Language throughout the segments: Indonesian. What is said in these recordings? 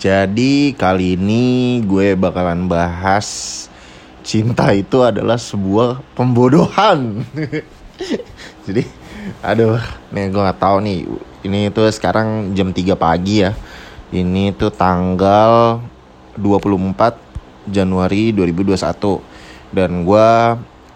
Jadi kali ini gue bakalan bahas cinta itu adalah sebuah pembodohan. Jadi, aduh, nih gue gak tahu nih. Ini tuh sekarang jam 3 pagi ya. Ini tuh tanggal 24 Januari 2021 dan gue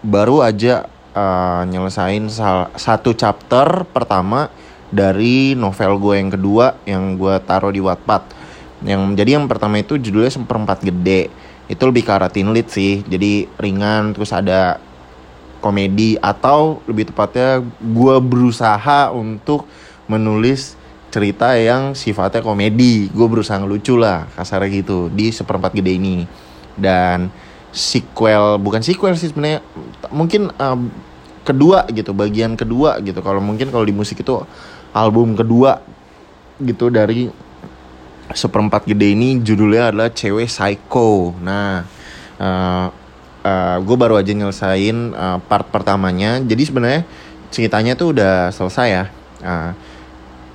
baru aja uh, nyelesain satu chapter pertama dari novel gue yang kedua yang gue taruh di Wattpad yang jadi yang pertama itu judulnya seperempat gede. Itu lebih ke arah teen lead sih. Jadi ringan terus ada komedi atau lebih tepatnya gue berusaha untuk menulis cerita yang sifatnya komedi. Gue berusaha ngelucu lah kasar gitu di seperempat gede ini. Dan sequel bukan sequel sih sebenarnya mungkin um, kedua gitu bagian kedua gitu. Kalau mungkin kalau di musik itu album kedua gitu dari seperempat gede ini judulnya adalah cewek psycho. Nah uh, uh, eh, gue baru aja nyelesain uh, part pertamanya. Jadi sebenarnya ceritanya tuh udah selesai ya. Uh,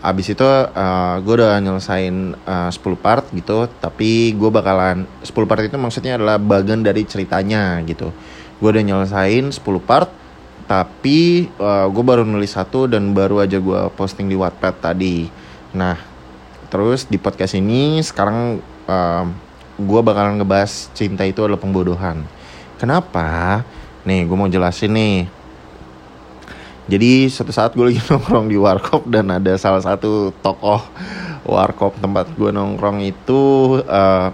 abis itu uh, gue udah nyelesain uh, 10 part gitu. Tapi gue bakalan 10 part itu maksudnya adalah bagian dari ceritanya gitu. Gue udah nyelesain 10 part tapi uh, gue baru nulis satu dan baru aja gue posting di Wattpad tadi. Nah Terus di podcast ini sekarang uh, gue bakalan ngebahas cinta itu adalah pembodohan. Kenapa? Nih gue mau jelasin nih. Jadi suatu saat gue lagi nongkrong di warkop dan ada salah satu tokoh warkop tempat gue nongkrong itu uh,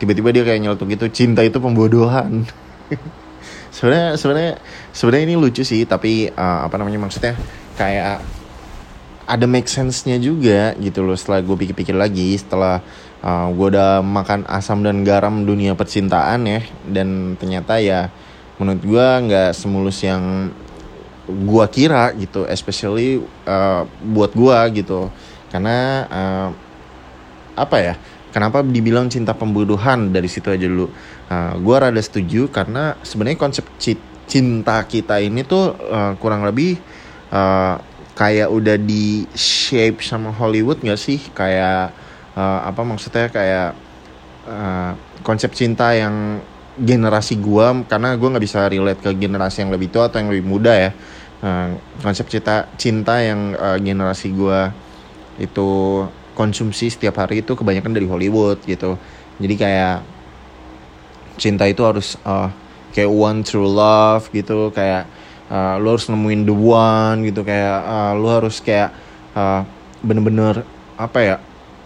tiba-tiba dia kayak nyeletuk gitu cinta itu pembodohan. sebenarnya sebenarnya sebenarnya ini lucu sih tapi uh, apa namanya maksudnya kayak ada make sense-nya juga gitu loh setelah gue pikir-pikir lagi setelah uh, gue udah makan asam dan garam dunia percintaan ya dan ternyata ya menurut gue nggak semulus yang gue kira gitu especially uh, buat gue gitu. Karena uh, apa ya kenapa dibilang cinta pembunuhan dari situ aja dulu? Uh, gue rada setuju karena sebenarnya konsep cinta kita ini tuh uh, kurang lebih uh, kayak udah di shape sama Hollywood gak sih? Kayak uh, apa maksudnya? Kayak uh, konsep cinta yang generasi gua karena gua nggak bisa relate ke generasi yang lebih tua atau yang lebih muda ya. Uh, konsep cinta cinta yang uh, generasi gua itu konsumsi setiap hari itu kebanyakan dari Hollywood gitu. Jadi kayak cinta itu harus uh, kayak one true love gitu kayak uh, lu harus nemuin the one gitu kayak uh, lu harus kayak uh, bener-bener apa ya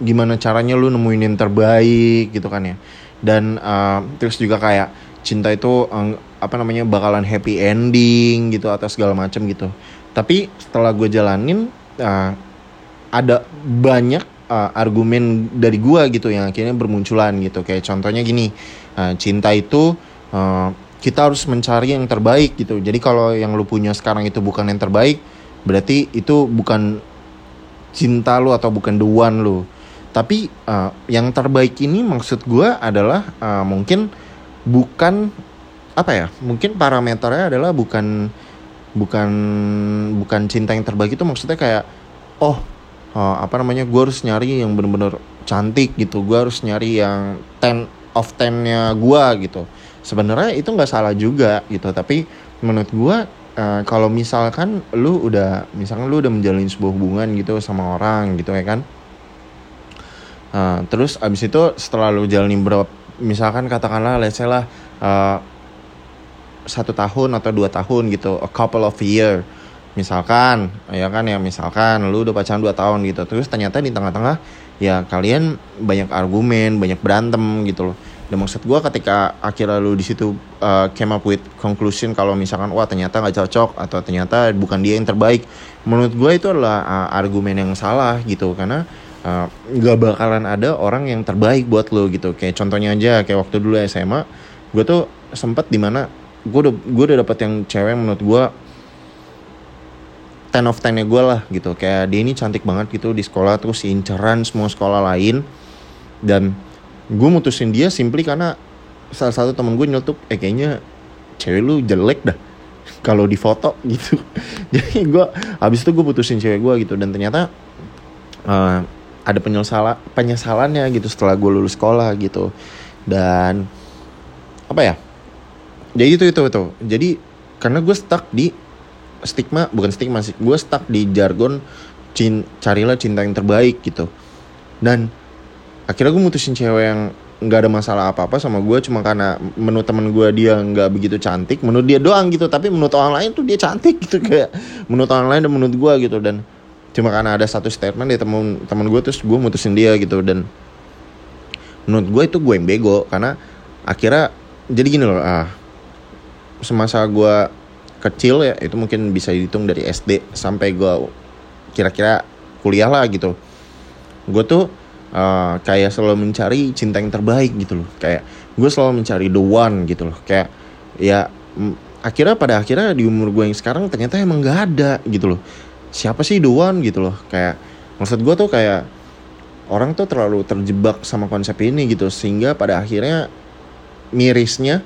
gimana caranya lu nemuin yang terbaik gitu kan ya. Dan uh, terus juga kayak cinta itu uh, apa namanya bakalan happy ending gitu atau segala macam gitu. Tapi setelah gue jalanin uh, ada banyak uh, argumen dari gue gitu yang akhirnya bermunculan gitu. Kayak contohnya gini uh, cinta itu kita harus mencari yang terbaik gitu. Jadi kalau yang lu punya sekarang itu bukan yang terbaik, berarti itu bukan cinta lu atau bukan the one lu. Tapi uh, yang terbaik ini maksud gue adalah uh, mungkin bukan apa ya? Mungkin parameternya adalah bukan bukan bukan cinta yang terbaik itu maksudnya kayak oh uh, apa namanya gue harus nyari yang bener-bener cantik gitu gue harus nyari yang ten of tennya gue gitu sebenarnya itu nggak salah juga gitu. Tapi menurut gue uh, kalau misalkan lu udah misalkan lu udah menjalin sebuah hubungan gitu sama orang gitu ya kan? Uh, terus abis itu setelah lu jalanin berapa misalkan katakanlah let's say lah uh, satu tahun atau dua tahun gitu a couple of year misalkan ya kan ya misalkan lu udah pacaran dua tahun gitu. Terus ternyata di tengah-tengah ya kalian banyak argumen banyak berantem gitu loh dan maksud gue ketika akhirnya lu di situ uh, came up with conclusion kalau misalkan wah ternyata nggak cocok atau ternyata bukan dia yang terbaik menurut gue itu adalah uh, argumen yang salah gitu. Karena uh, nggak uh, bakalan ada orang yang terbaik buat lo gitu. Kayak contohnya aja kayak waktu dulu SMA gue tuh sempet di mana gue udah gue udah dapet yang cewek menurut gue ten of tennya gue lah gitu. Kayak dia ini cantik banget gitu di sekolah terus inceran semua sekolah lain. Dan gue mutusin dia simply karena salah satu temen gue nyelutuk eh kayaknya cewek lu jelek dah kalau di foto gitu. Jadi gue habis itu gue putusin cewek gue gitu. Dan ternyata uh, ada penyesalan penyesalannya gitu setelah gue lulus sekolah gitu. Dan apa ya? Jadi itu itu itu. Jadi karena gue stuck di stigma bukan stigma sih gue stuck di jargon cin carilah cinta yang terbaik gitu. Dan akhirnya gue mutusin cewek yang nggak ada masalah apa apa sama gue cuma karena menurut temen gue dia nggak begitu cantik menurut dia doang gitu tapi menurut orang lain tuh dia cantik gitu kayak menurut orang lain dan menurut gue gitu dan cuma karena ada satu statement dari temen temen gue terus gue mutusin dia gitu dan menurut gue itu gue yang bego karena akhirnya jadi gini loh ah semasa gue kecil ya itu mungkin bisa dihitung dari SD sampai gue kira-kira kuliah lah gitu. Gue tuh uh, kayak selalu mencari cinta yang terbaik gitu loh. Kayak gue selalu mencari the one gitu loh. Kayak ya akhirnya pada akhirnya di umur gue yang sekarang ternyata emang gak ada gitu loh. Siapa sih the one gitu loh? Kayak maksud gue tuh kayak orang tuh terlalu terjebak sama konsep ini gitu. Sehingga pada akhirnya mirisnya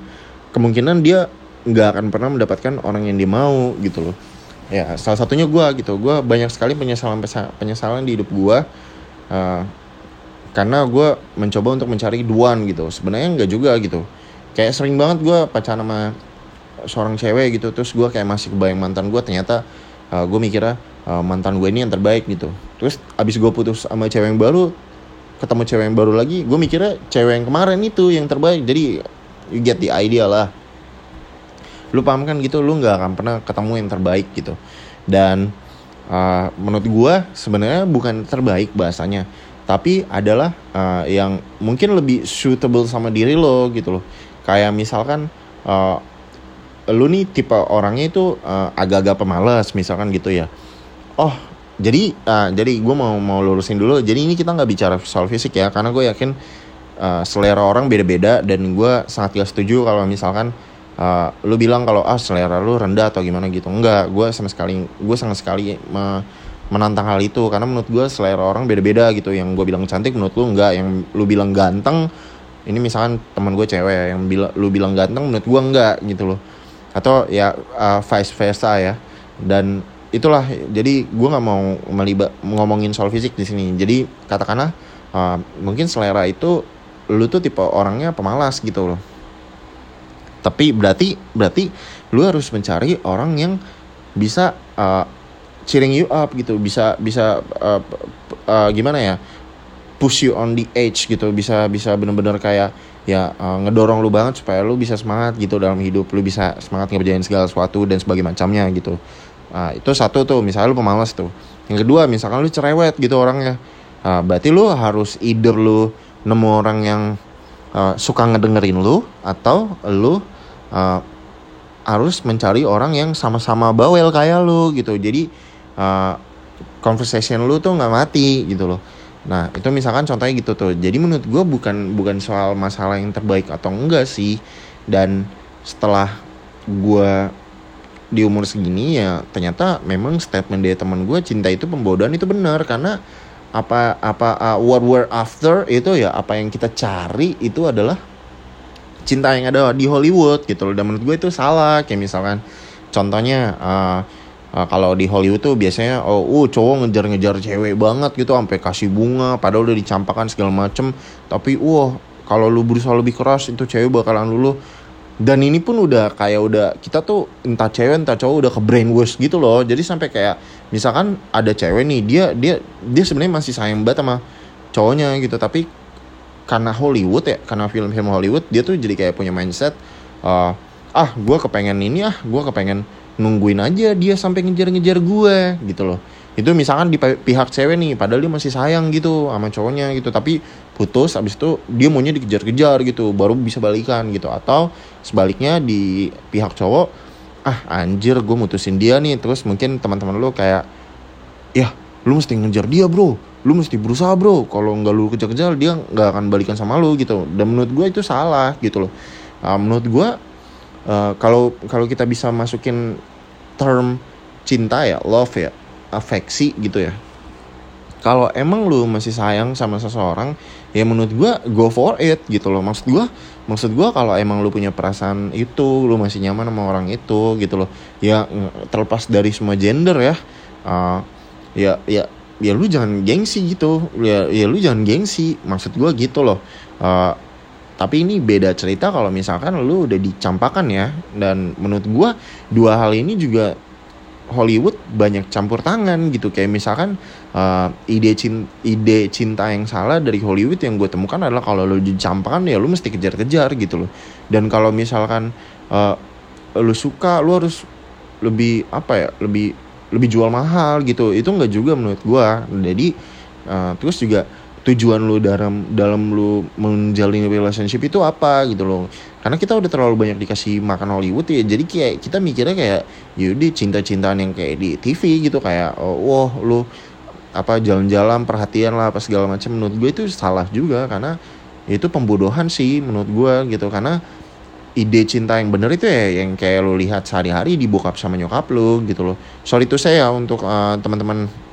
kemungkinan dia nggak akan pernah mendapatkan orang yang dia mau gitu loh. Ya salah satunya gue gitu. Gue banyak sekali penyesalan penyesalan di hidup gue uh, karena gue mencoba untuk mencari duan gitu. Sebenarnya nggak juga gitu. Kayak sering banget gue pacaran sama seorang cewek gitu terus gue kayak masih kebayang mantan gue ternyata uh, gue mikirnya uh, mantan gue ini yang terbaik gitu. Terus abis gue putus sama cewek yang baru ketemu cewek yang baru lagi gue mikirnya cewek yang kemarin itu yang terbaik. Jadi you get the idea lah. Lu paham kan gitu lu nggak akan pernah ketemu yang terbaik gitu. Dan uh, menurut gue sebenarnya bukan terbaik bahasanya tapi adalah uh, yang mungkin lebih suitable sama diri lo gitu loh. Kayak misalkan uh, lu nih tipe orangnya itu uh, agak-agak pemalas misalkan gitu ya. Oh jadi uh, jadi gue mau mau lurusin dulu. Jadi ini kita nggak bicara soal fisik ya karena gue yakin uh, selera orang beda-beda dan gue sangat gak setuju kalau misalkan uh, lu bilang kalau ah selera lu rendah atau gimana gitu. Enggak gue sama sekali gue sangat sekali me menantang hal itu. Karena menurut gue selera orang beda-beda gitu. Yang gue bilang cantik menurut lu enggak. Yang lu bilang ganteng ini misalkan teman gue cewek. Yang bilang lu bilang ganteng menurut gue enggak gitu loh. Atau ya uh, vice versa ya. Dan itulah jadi gue nggak mau melibat ngomongin soal fisik di sini. Jadi katakanlah uh, mungkin selera itu lu tuh tipe orangnya pemalas gitu loh. Tapi berarti berarti lu harus mencari orang yang bisa uh, cheering you up gitu. Bisa bisa uh, uh, gimana ya? Push you on the edge gitu. Bisa bisa bener-bener kayak ya uh, ngedorong lu banget supaya lu bisa semangat gitu dalam hidup. Lu bisa semangat ngerjain segala sesuatu dan sebagainya macamnya gitu. Nah, itu satu tuh. Misalnya lu pemalas tuh. Yang kedua misalkan lu cerewet gitu orangnya. Nah, berarti lu harus either lu nemu orang yang uh, suka ngedengerin lu atau lu uh, harus mencari orang yang sama-sama bawel kayak lu gitu. Jadi uh, conversation lu tuh nggak mati gitu loh. Nah itu misalkan contohnya gitu tuh. Jadi menurut gue bukan bukan soal masalah yang terbaik atau enggak sih. Dan setelah gue di umur segini ya ternyata memang statement dari teman gue cinta itu pembodohan itu benar. Karena apa apa uh, what we're after itu ya apa yang kita cari itu adalah cinta yang ada di Hollywood gitu loh. Dan menurut gue itu salah. Kayak misalkan contohnya uh, uh, kalau di Hollywood tuh biasanya oh uh, cowok ngejar-ngejar cewek banget gitu sampai kasih bunga padahal udah dicampakan segala macem. Tapi wah kalau lu berusaha lebih keras itu cewek bakalan lulu dan ini pun udah kayak udah kita tuh entah cewek entah cowok udah ke brainwash gitu loh. Jadi sampai kayak misalkan ada cewek nih dia dia dia sebenarnya masih sayang banget sama cowoknya gitu. Tapi karena Hollywood ya karena film-film Hollywood dia tuh jadi kayak punya mindset uh, ah gue kepengen ini ah gue kepengen nungguin aja dia sampai ngejar-ngejar gue gitu loh. Itu misalkan di pihak cewek nih padahal dia masih sayang gitu sama cowoknya gitu. Tapi putus abis itu dia maunya dikejar-kejar gitu baru bisa balikan gitu. Atau sebaliknya di pihak cowok ah anjir gue mutusin dia nih. Terus mungkin teman-teman lo kayak ya lu mesti ngejar dia bro. Lu mesti berusaha bro. Kalau nggak lu kejar-kejar dia nggak akan balikan sama lu gitu. Dan menurut gue itu salah gitu loh. Uh, menurut gue uh, kalau kalau kita bisa masukin term cinta ya love ya afeksi gitu ya. Kalau emang lu masih sayang sama seseorang ya menurut gue go for it gitu loh. Maksud gue maksud gue kalau emang lu punya perasaan itu lu masih nyaman sama orang itu gitu loh. Ya terlepas dari semua gender ya uh, ya ya ya lu jangan gengsi gitu. Ya ya lu jangan gengsi maksud gue gitu loh. Uh, tapi ini beda cerita kalau misalkan lu udah dicampakan ya. Dan menurut gue dua hal ini juga Hollywood banyak campur tangan gitu. Kayak misalkan uh, ide cinta, ide cinta yang salah dari Hollywood yang gue temukan adalah kalau lo dicampakkan ya lu mesti kejar-kejar gitu loh. Dan kalau misalkan uh, lu suka lu harus lebih apa ya lebih lebih jual mahal gitu. Itu nggak juga menurut gue jadi uh, terus juga tujuan lu dalam dalam lu menjalin relationship itu apa gitu loh. Karena kita udah terlalu banyak dikasih makan Hollywood ya jadi kayak kita mikirnya kayak yaudah cinta-cintaan yang kayak di TV gitu kayak oh, wah lu apa jalan-jalan perhatian lah apa segala macam menurut gue itu salah juga. Karena itu pembodohan sih menurut gue gitu. Karena ide cinta yang bener itu ya yang kayak lo lihat sehari-hari di bokap sama nyokap lo gitu loh. Sorry itu saya untuk uh, teman-teman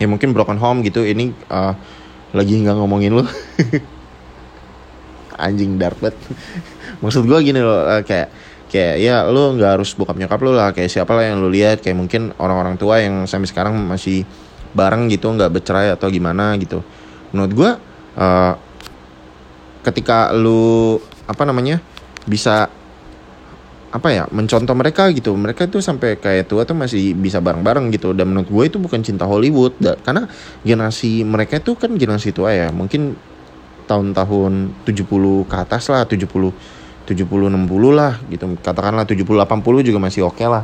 ya mungkin broken home gitu ini uh, lagi nggak ngomongin lu. Anjing dark banget. Maksud gue gini loh eh, kayak kayak ya lu nggak harus bokap nyokap lu lah. Kayak siapa lah yang lu lihat kayak mungkin orang-orang tua yang sampai sekarang masih bareng gitu nggak bercerai atau gimana gitu. Menurut gue uh, ketika lu apa namanya bisa apa ya mencontoh mereka gitu. Mereka itu sampai kayak tua tuh masih bisa bareng-bareng gitu. Dan menurut gue itu bukan cinta Hollywood. Da, karena generasi mereka itu kan generasi tua ya. Mungkin tahun-tahun 70 ke atas lah 70 70 60 lah gitu. Katakanlah 70 80 juga masih oke okay lah.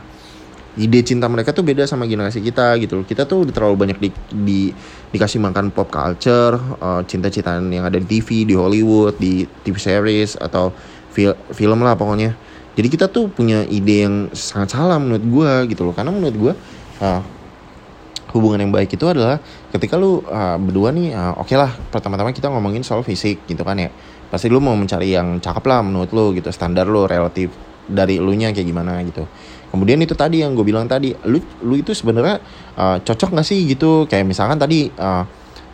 Ide cinta mereka tuh beda sama generasi kita gitu. Kita tuh udah terlalu banyak di, di dikasih makan pop culture uh, cinta-cintaan yang ada di TV di Hollywood di TV series atau fil film lah pokoknya jadi kita tuh punya ide yang sangat salah menurut gue gitu loh. Karena menurut gue uh, hubungan yang baik itu adalah ketika lu uh, berdua nih uh, oke okay lah pertama-tama kita ngomongin soal fisik gitu kan ya. Pasti lu mau mencari yang cakep lah menurut lu gitu standar lu relatif dari lu nya kayak gimana gitu. Kemudian itu tadi yang gue bilang tadi lu lu itu sebenarnya uh, cocok gak sih gitu? Kayak misalkan tadi uh,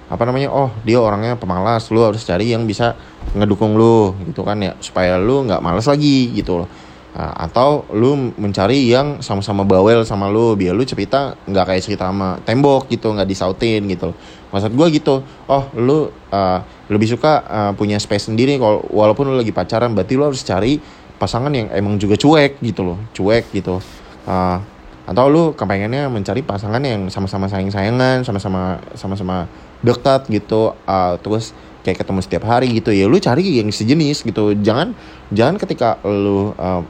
apa namanya oh dia orangnya pemalas lu harus cari yang bisa ngedukung lu gitu kan ya. Supaya lu nggak malas lagi gitu loh Nah, atau lu mencari yang sama-sama bawel sama lu biar lu cerita nggak kayak cerita sama tembok gitu nggak disautin gitu maksud gue gitu oh lu uh, lebih suka uh, punya space sendiri kalau walaupun lu lagi pacaran berarti lu harus cari pasangan yang emang juga cuek gitu loh cuek gitu. Uh, atau lu kepengennya mencari pasangan yang sama-sama sayang-sayangan sama-sama sama-sama dekat gitu uh, terus kayak ketemu setiap hari gitu ya. Lu cari yang sejenis gitu. Jangan jangan ketika lu uh,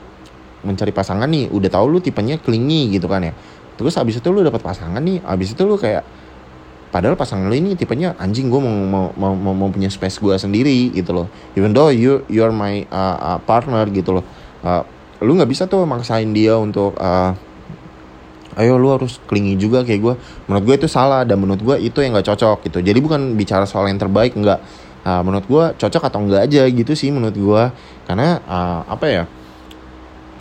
mencari pasangan nih udah tahu lu tipenya klingi gitu kan ya. Terus abis itu lu dapat pasangan nih abis itu lu kayak padahal pasangan lu ini tipenya anjing gue mau mau mau mau, mau punya space gue sendiri gitu loh. Even though you you are my uh, uh, partner gitu loh. Uh, lu nggak bisa tuh maksain dia untuk uh, ayo lu harus klingi juga kayak gue menurut gue itu salah dan menurut gue itu yang nggak cocok gitu. Jadi bukan bicara soal yang terbaik nggak. Uh, menurut gue cocok atau enggak aja gitu sih menurut gue karena uh, apa ya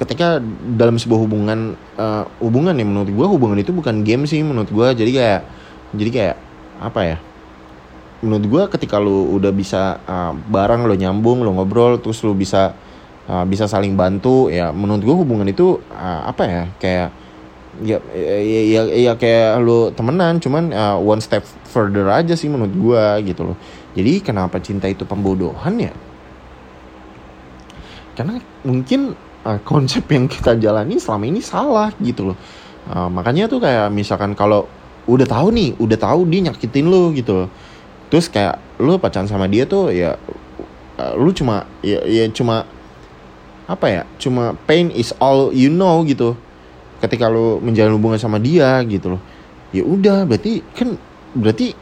ketika dalam sebuah hubungan uh, hubungan ya menurut gue hubungan itu bukan game sih menurut gue jadi kayak jadi kayak apa ya menurut gue ketika lu udah bisa uh, bareng lo nyambung lo ngobrol terus lu bisa uh, bisa saling bantu ya menurut gue hubungan itu uh, apa ya kayak ya ya, ya ya kayak lu temenan cuman uh, one step further aja sih menurut gue gitu loh. Jadi kenapa cinta itu pembodohan ya? Karena mungkin uh, konsep yang kita jalani selama ini salah gitu loh. Uh, makanya tuh kayak misalkan kalau udah tahu nih udah tahu dia nyakitin lo gitu terus kayak lo pacaran sama dia tuh ya uh, lu cuma ya, ya cuma apa ya cuma pain is all you know gitu. Ketika lo menjalin hubungan sama dia gitu loh. Ya udah berarti kan berarti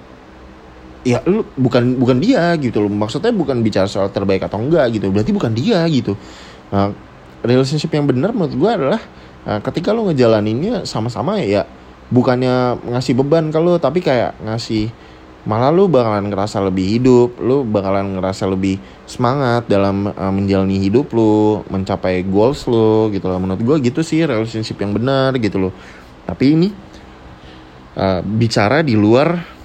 ya lu bukan bukan dia gitu loh. Maksudnya bukan bicara soal terbaik atau enggak gitu. Berarti bukan dia gitu. Nah, relationship yang benar menurut gue adalah uh, ketika lo ngejalaninnya sama-sama ya bukannya ngasih beban ke lo tapi kayak ngasih malah lo bakalan ngerasa lebih hidup lo bakalan ngerasa lebih semangat dalam uh, menjalani hidup lo mencapai goals lo gitu loh. Menurut gue gitu sih relationship yang benar gitu loh. Tapi ini uh, bicara di luar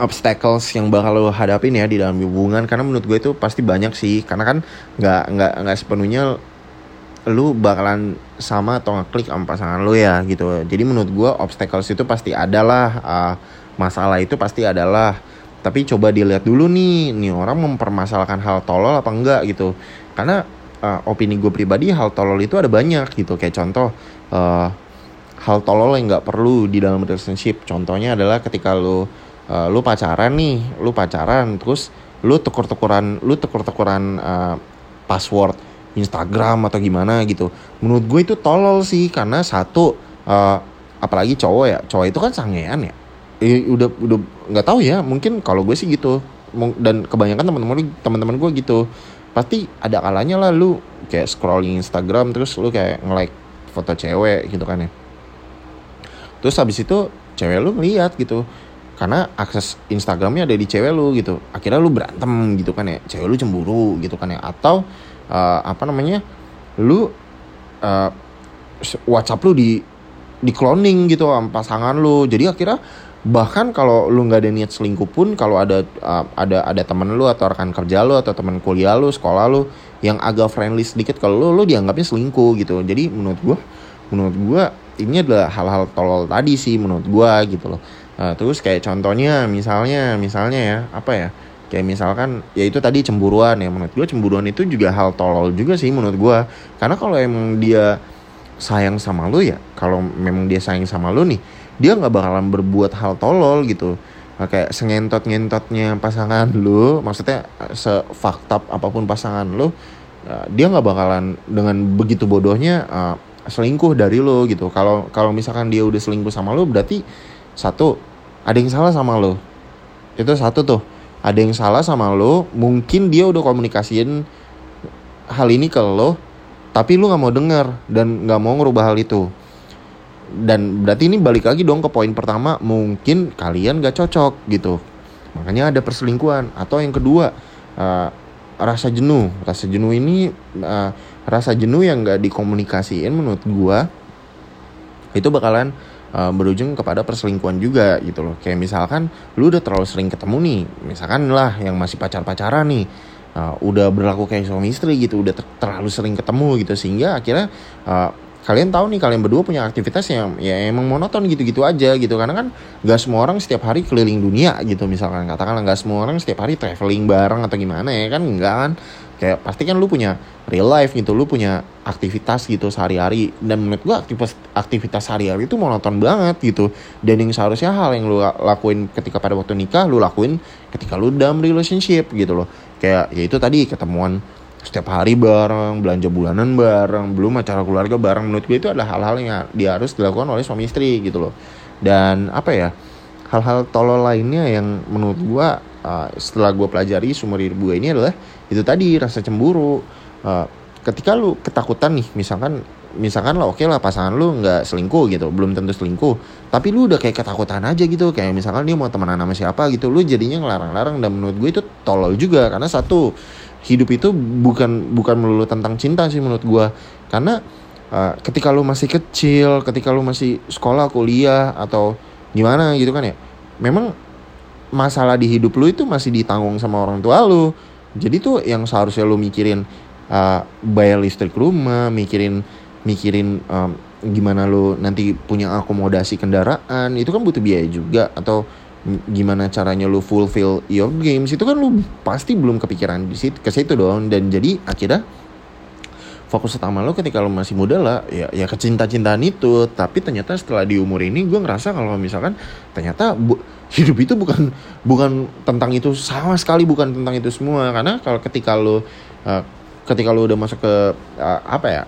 obstacles yang bakal lo hadapin ya di dalam hubungan. Karena menurut gue itu pasti banyak sih. Karena kan nggak nggak nggak sepenuhnya lu bakalan sama atau ngeklik sama pasangan lu ya gitu. Jadi menurut gue obstacles itu pasti adalah uh, masalah itu pasti adalah. Tapi coba dilihat dulu nih nih orang mempermasalahkan hal tolol apa enggak gitu. Karena uh, opini gue pribadi hal tolol itu ada banyak gitu. Kayak contoh uh, hal tolol yang nggak perlu di dalam relationship. Contohnya adalah ketika lu uh, lu pacaran nih lu pacaran terus lu tukur-tukuran lu tukur-tukuran uh, password Instagram atau gimana gitu. Menurut gue itu tolol sih karena satu uh, apalagi cowok ya cowok itu kan sangean ya. Eh, udah udah nggak tahu ya mungkin kalau gue sih gitu. Dan kebanyakan teman-teman teman-teman gue gitu. Pasti ada kalanya lah lu kayak scrolling Instagram terus lu kayak nge-like foto cewek gitu kan ya. Terus habis itu cewek lu ngeliat gitu karena akses Instagramnya ada di cewek lu gitu. Akhirnya lu berantem gitu kan ya. Cewek lu cemburu gitu kan ya. Atau uh, apa namanya lu uh, WhatsApp lu di di cloning gitu sama pasangan lu. Jadi akhirnya bahkan kalau lu nggak ada niat selingkuh pun kalau ada uh, ada ada temen lu atau rekan kerja lu atau teman kuliah lu sekolah lu yang agak friendly sedikit kalau lu lu dianggapnya selingkuh gitu. Jadi menurut gua menurut gua ini adalah hal-hal tolol tadi sih menurut gua gitu loh uh, terus kayak contohnya misalnya misalnya ya apa ya? Kayak misalkan ya itu tadi cemburuan ya menurut gue cemburuan itu juga hal tolol juga sih menurut gue karena kalau emang dia sayang sama lu ya kalau memang dia sayang sama lu nih dia nggak bakalan berbuat hal tolol gitu. Nah, kayak sengentot ngentotnya pasangan lu maksudnya sefaktab apa pun pasangan lu dia nggak bakalan dengan begitu bodohnya uh, selingkuh dari lu gitu. Kalau kalau misalkan dia udah selingkuh sama lu berarti satu ada yang salah sama lu itu satu tuh. Ada yang salah sama lo mungkin dia udah komunikasiin hal ini ke lo tapi lu nggak mau denger dan nggak mau ngerubah hal itu. Dan berarti ini balik lagi dong ke poin pertama mungkin kalian gak cocok gitu. Makanya ada perselingkuhan. Atau yang kedua uh, rasa jenuh. Rasa jenuh ini uh, rasa jenuh yang gak dikomunikasiin menurut gua itu bakalan uh, berujung kepada perselingkuhan juga gitu loh. Kayak misalkan lu udah terlalu sering ketemu nih misalkan lah yang masih pacar pacaran nih uh, udah berlaku kayak suami istri gitu udah ter terlalu sering ketemu gitu sehingga akhirnya uh, kalian tahu nih kalian berdua punya aktivitas yang ya emang monoton gitu-gitu aja gitu. Karena kan gak semua orang setiap hari keliling dunia gitu misalkan. Katakanlah gak semua orang setiap hari traveling bareng atau gimana ya kan? Enggak kan kayak pasti kan lu punya real life gitu lu punya aktivitas gitu sehari-hari. Dan menurut gua aktivitas aktivitas sehari-hari itu monoton banget gitu. Dan yang seharusnya hal yang lu lakuin ketika pada waktu nikah lu lakuin ketika lu dalam relationship gitu loh. Kayak ya itu tadi ketemuan setiap hari bareng belanja bulanan bareng belum acara keluarga bareng. Menurut gue itu adalah hal-hal yang dia harus dilakukan oleh suami istri gitu loh. Dan apa ya hal-hal tolol lainnya yang menurut gue uh, setelah gue pelajari sumber hidup gue ini adalah itu tadi rasa cemburu. Uh, ketika lu ketakutan nih misalkan misalkan lo oke okay lah pasangan lu nggak selingkuh gitu belum tentu selingkuh tapi lu udah kayak ketakutan aja gitu kayak misalkan dia mau temenan sama siapa gitu lu jadinya ngelarang-larang dan menurut gue itu tolol juga karena satu hidup itu bukan bukan melulu tentang cinta sih menurut gue karena uh, ketika lu masih kecil ketika lu masih sekolah kuliah atau gimana gitu kan ya? Memang masalah di hidup lu itu masih ditanggung sama orang tua lu. Jadi tuh yang seharusnya lu mikirin uh, bayar listrik rumah mikirin mikirin um, gimana lu nanti punya akomodasi kendaraan itu kan butuh biaya juga. Atau gimana caranya lu fulfill your games itu kan lu pasti belum kepikiran di situ ke situ dong. Dan jadi akhirnya fokus utama lo ketika lo masih muda lah ya ya kecinta-cintaan itu. Tapi ternyata setelah di umur ini gue ngerasa kalau misalkan ternyata bu, hidup itu bukan bukan tentang itu sama sekali bukan tentang itu semua. Karena kalau ketika lo uh, ketika lo udah masuk ke uh, apa ya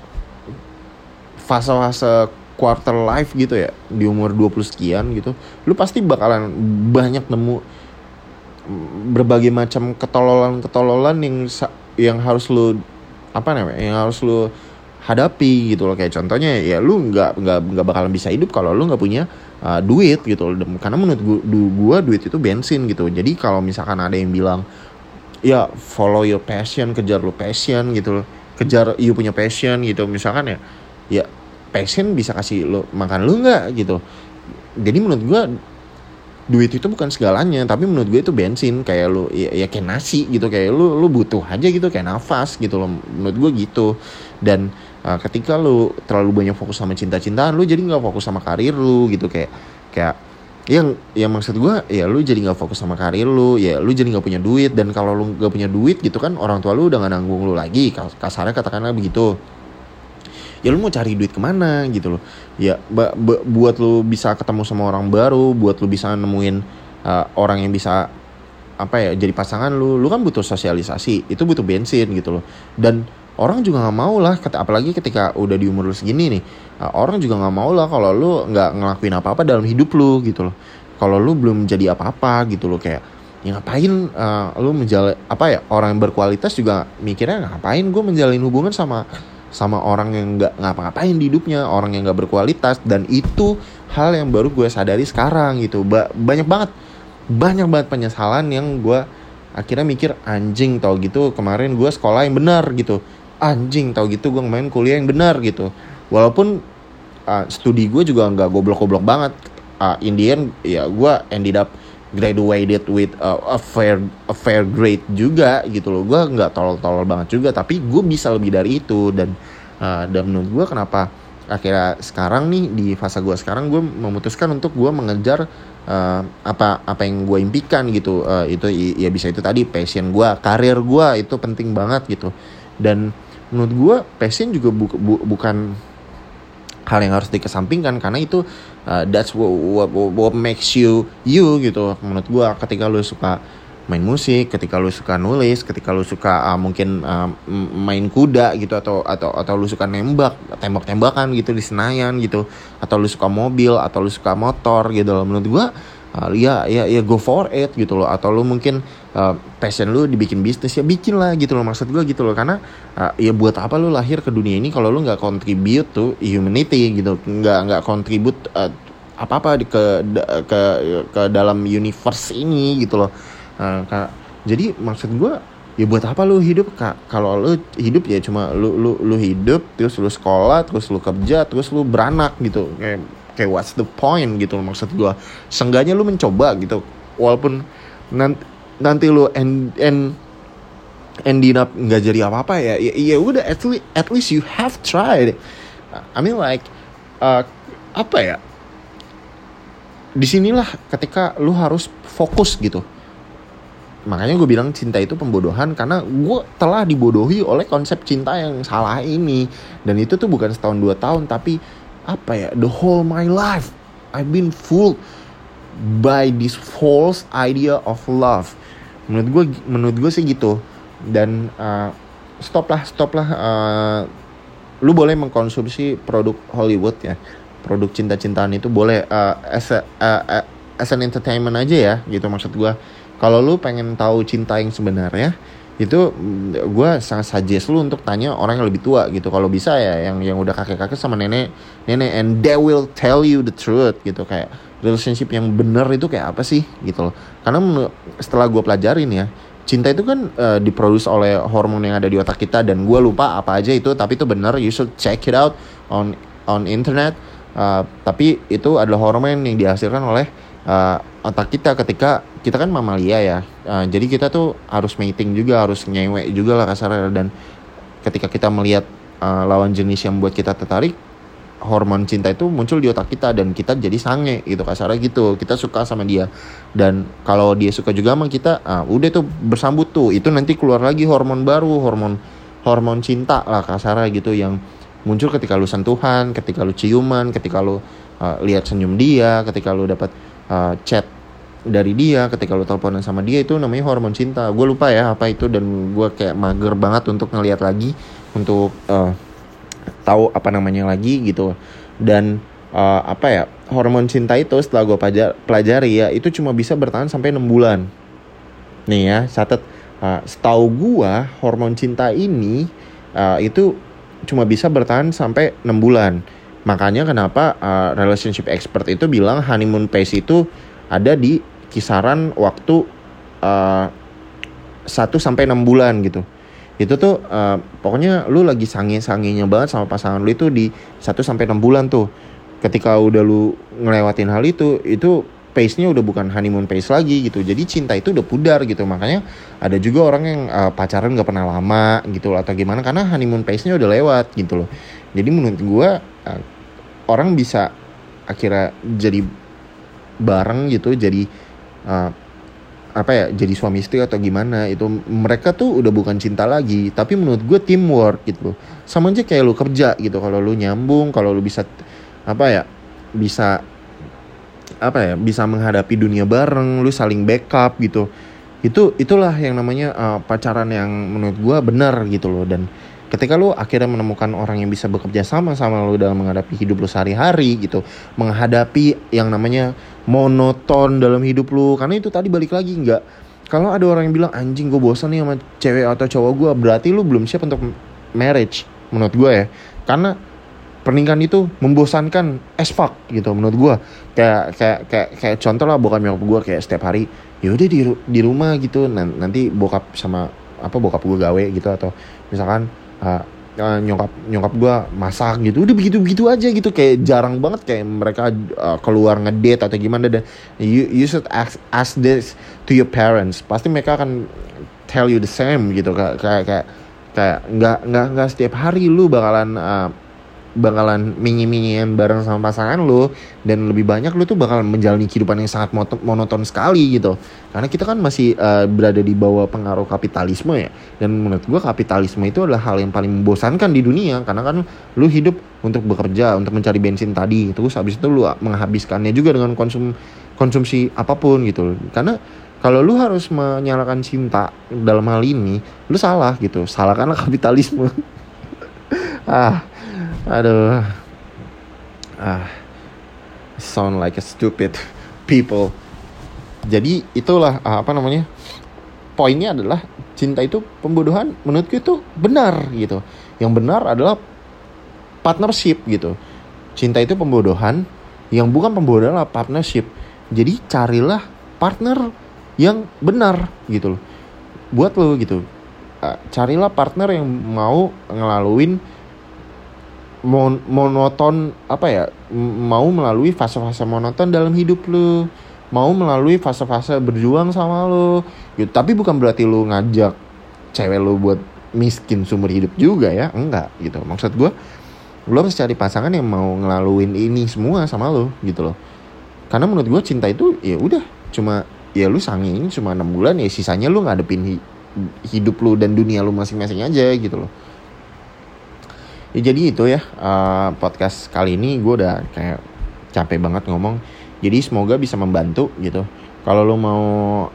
fase-fase quarter life gitu ya di umur 20 sekian gitu lu pasti bakalan banyak nemu berbagai macam ketololan-ketololan yang yang harus lu apa namanya yang harus lu hadapi gitu loh. Kayak contohnya ya lu nggak nggak nggak bakalan bisa hidup kalau lu nggak punya uh, duit gitu loh. Karena menurut gua, gua duit itu bensin gitu. Jadi kalau misalkan ada yang bilang ya follow your passion kejar lu passion gitu loh. Kejar you punya passion gitu. Misalkan ya ya passion bisa kasih lu makan lu nggak gitu. Jadi menurut gua duit itu bukan segalanya tapi menurut gue itu bensin. Kayak lu ya, ya kayak nasi gitu kayak lu lu butuh aja gitu kayak nafas gitu loh menurut gue gitu. Dan uh, ketika lu terlalu banyak fokus sama cinta-cintaan lu jadi nggak fokus sama karir lu gitu kayak kayak yang yang maksud gue ya lu jadi nggak fokus sama karir lu ya lu jadi nggak punya duit. Dan kalau lu nggak punya duit gitu kan orang tua lu udah nggak nanggung lu lagi. Kasarnya katakanlah begitu ya lu mau cari duit ke mana gitu loh. Ya buat lu bisa ketemu sama orang baru buat lu bisa nemuin uh, orang yang bisa apa ya jadi pasangan lu lu kan butuh sosialisasi itu butuh bensin gitu loh. Dan orang juga nggak mau lah apalagi ketika udah di umur lu segini nih uh, orang juga nggak mau lah kalau lu nggak ngelakuin apa-apa dalam hidup lu gitu loh. Kalau lu belum jadi apa-apa gitu loh kayak ya ngapain uh, lu menjalin apa ya orang yang berkualitas juga mikirnya ngapain gue menjalin hubungan sama sama orang yang nggak ngapa-ngapain di hidupnya orang yang nggak berkualitas dan itu hal yang baru gue sadari sekarang gitu. Ba banyak banget banyak banget penyesalan yang gue akhirnya mikir anjing tau gitu kemarin gue sekolah yang benar gitu. Anjing tau gitu gue main kuliah yang benar gitu. Walaupun uh, studi gue juga nggak goblok-goblok banget. Uh, in the end ya gue ended up graduated with uh, a fair a fair grade juga gitu loh. Gue nggak tolol-tolol banget juga tapi gue bisa lebih dari itu. Dan uh, dan menurut gue kenapa akhirnya sekarang nih di fase gue sekarang gue memutuskan untuk gue mengejar uh, apa apa yang gue impikan gitu. Uh, itu ya bisa itu tadi passion gue karir gue itu penting banget gitu. Dan menurut gue passion juga bu, bu, bukan hal yang harus dikesampingkan karena itu uh, that's what, what, what makes you you gitu menurut gue ketika lu suka main musik, ketika lu suka nulis, ketika lu suka uh, mungkin uh, main kuda gitu atau atau atau lu suka nembak, tembak-tembakan gitu di Senayan gitu, atau lu suka mobil atau lu suka motor gitu loh. Menurut gua uh, ya ya ya go for it gitu loh. Atau lu mungkin uh, passion lu dibikin bisnis ya bikin lah gitu loh maksud gue gitu loh. Karena uh, ya buat apa lu lahir ke dunia ini kalau lu nggak contribute to humanity gitu. Nggak nggak contribute uh, apa apa ke ke ke dalam universe ini gitu loh. Uh, jadi maksud gue ya buat apa lu hidup kak kalau lu hidup ya cuma lu lu lu hidup terus lu sekolah terus lu kerja terus lu beranak gitu. Kayak kayak what's the point gitu loh maksud gue sengganya lu mencoba gitu. Walaupun nanti nanti lu end end ending up nggak jadi apa apa ya ya, ya udah at least at least you have tried. I mean like uh, apa ya? Di sinilah ketika lu harus fokus gitu. Makanya gue bilang cinta itu pembodohan karena gue telah dibodohi oleh konsep cinta yang salah ini. Dan itu tuh bukan setahun dua tahun tapi apa ya the whole my life I've been fooled by this false idea of love. Menurut gue menurut gue sih gitu. Dan uh, stop lah stop lah uh, lu boleh mengkonsumsi produk Hollywood ya. Produk cinta-cintaan itu boleh uh, as a, uh, as an entertainment aja ya gitu maksud gue kalau lu pengen tahu cinta yang sebenarnya itu gue sangat suggest lu untuk tanya orang yang lebih tua gitu. Kalau bisa ya yang yang udah kakek kakek sama nenek nenek and they will tell you the truth gitu. Kayak relationship yang bener itu kayak apa sih gitu loh. Karena setelah gue pelajarin ya cinta itu kan uh, diproduksi oleh hormon yang ada di otak kita dan gue lupa apa aja itu tapi itu bener. You should check it out on on internet. Uh, tapi itu adalah hormon yang dihasilkan oleh uh, otak kita ketika kita kan mamalia ya. Uh, jadi kita tuh harus mating juga harus ngewek juga lah kasar dan ketika kita melihat uh, lawan jenis yang buat kita tertarik hormon cinta itu muncul di otak kita dan kita jadi sange gitu kasarnya gitu. Kita suka sama dia. Dan kalau dia suka juga sama kita uh, udah tuh bersambut tuh. Itu nanti keluar lagi hormon baru hormon hormon cinta lah kasarnya gitu yang muncul ketika lu sentuhan ketika lu ciuman ketika lu uh, lihat senyum dia ketika lu dapat uh, chat dari dia ketika lu teleponan sama dia itu namanya hormon cinta. Gue lupa ya apa itu dan gue kayak mager banget untuk ngeliat lagi untuk uh, tahu apa namanya lagi gitu. Dan uh, apa ya hormon cinta itu setelah gue pelajari ya itu cuma bisa bertahan sampai enam bulan. Nih ya catat uh, setahu gue hormon cinta ini uh, itu cuma bisa bertahan sampai enam bulan makanya kenapa uh, relationship expert itu bilang honeymoon phase itu ada di kisaran waktu uh, 1 sampai 6 bulan gitu. Itu tuh uh, pokoknya lu lagi sange-sangenya banget sama pasangan lu itu di 1 sampai 6 bulan tuh. Ketika udah lu ngelewatin hal itu, itu pace-nya udah bukan honeymoon pace lagi gitu jadi cinta itu udah pudar gitu makanya ada juga orang yang uh, pacaran gak pernah lama gitu atau gimana karena honeymoon pace-nya udah lewat gitu loh jadi menurut gue uh, orang bisa akhirnya jadi bareng gitu jadi uh, apa ya jadi suami istri atau gimana itu mereka tuh udah bukan cinta lagi tapi menurut gue teamwork gitu. Sama aja kayak lu kerja gitu kalau lu nyambung kalau lu bisa apa ya bisa apa ya bisa menghadapi dunia bareng lu saling backup gitu. Itu itulah yang namanya uh, pacaran yang menurut gue benar gitu loh dan ketika lu akhirnya menemukan orang yang bisa bekerja sama sama lu dalam menghadapi hidup lu sehari-hari gitu menghadapi yang namanya monoton dalam hidup lu karena itu tadi balik lagi nggak kalau ada orang yang bilang anjing gue bosan nih sama cewek atau cowok gue berarti lu belum siap untuk marriage menurut gue ya. Karena pernikahan itu membosankan as fuck gitu menurut gue kayak kayak kayak kayak contoh lah bokap nyokap gue kayak setiap hari yaudah di di rumah gitu. Nanti bokap sama apa bokap gue gawe gitu atau misalkan uh, nyokap nyokap gue masak gitu. Udah begitu begitu aja gitu. Kayak jarang banget kayak mereka uh, keluar ngedate atau gimana. Dan you you should ask ask this to your parents. Pasti mereka akan tell you the same gitu. Kayak kayak kayak kayak nggak nggak nggak setiap hari lu bakalan uh, bakalan minyi-minyian bareng sama pasangan lu dan lebih banyak lu tuh bakalan menjalani kehidupan yang sangat monoton sekali gitu. Karena kita kan masih uh, berada di bawah pengaruh kapitalisme ya. Dan menurut gua kapitalisme itu adalah hal yang paling membosankan di dunia. Karena kan lu hidup untuk bekerja untuk mencari bensin tadi terus habis itu lu menghabiskannya juga dengan konsum konsumsi apa pun gitu. Karena kalau lu harus menyalakan cinta dalam hal ini lu salah gitu. Salah karena kapitalisme. Ah aduh. Ah. Sound like a stupid people. Jadi itulah ah, apa namanya poinnya adalah cinta itu pembodohan menurutku itu benar gitu. Yang benar adalah partnership gitu. Cinta itu pembodohan yang bukan pembodohan adalah partnership. Jadi carilah partner yang benar gitu loh. Buat lo gitu. Ah, carilah partner yang mau ngelaluin mon monoton apa ya mau melalui fase-fase monoton dalam hidup lu. Mau melalui fase-fase berjuang sama lu. Gitu. Tapi bukan berarti lu ngajak cewek lu buat miskin sumber hidup juga ya. Enggak gitu. Maksud gue lu harus cari pasangan yang mau ngelaluin ini semua sama lu gitu loh. Karena menurut gue cinta itu ya udah. Cuma ya lu sangin cuma enam bulan ya sisanya lu ngadepin hidup lu dan dunia lu masing-masing aja gitu loh ya jadi itu ya uh, podcast kali ini gue udah kayak capek banget ngomong. Jadi semoga bisa membantu gitu. Kalau lo mau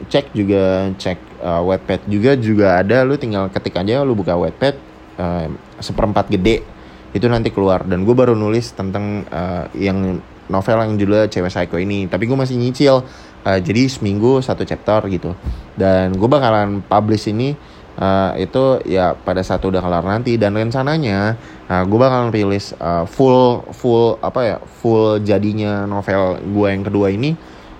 cek juga cek uh, webpad juga juga ada. Lo tinggal ketik aja lo buka webpad uh, seperempat gede itu nanti keluar. Dan gue baru nulis tentang uh, yang novel yang judulnya cewek psycho ini. Tapi gue masih nyicil uh, jadi seminggu satu chapter gitu. Dan gue bakalan publish ini uh, itu ya pada saat udah kelar nanti dan rencananya uh, gue bakal rilis uh, full full apa ya full jadinya novel gue yang kedua ini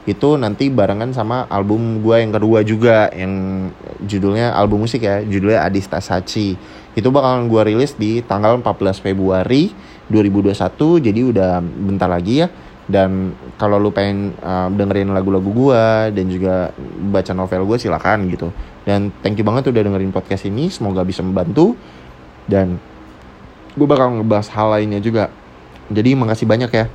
itu nanti barengan sama album gue yang kedua juga yang judulnya album musik ya judulnya Adista Sachi. Itu bakalan gue rilis di tanggal 14 Februari 2021 jadi udah bentar lagi ya. Dan kalau lu pengen uh, dengerin lagu-lagu gue dan juga baca novel gue silakan gitu dan thank you banget udah dengerin podcast ini. Semoga bisa membantu. Dan gue bakal ngebahas hal lainnya juga. Jadi makasih banyak ya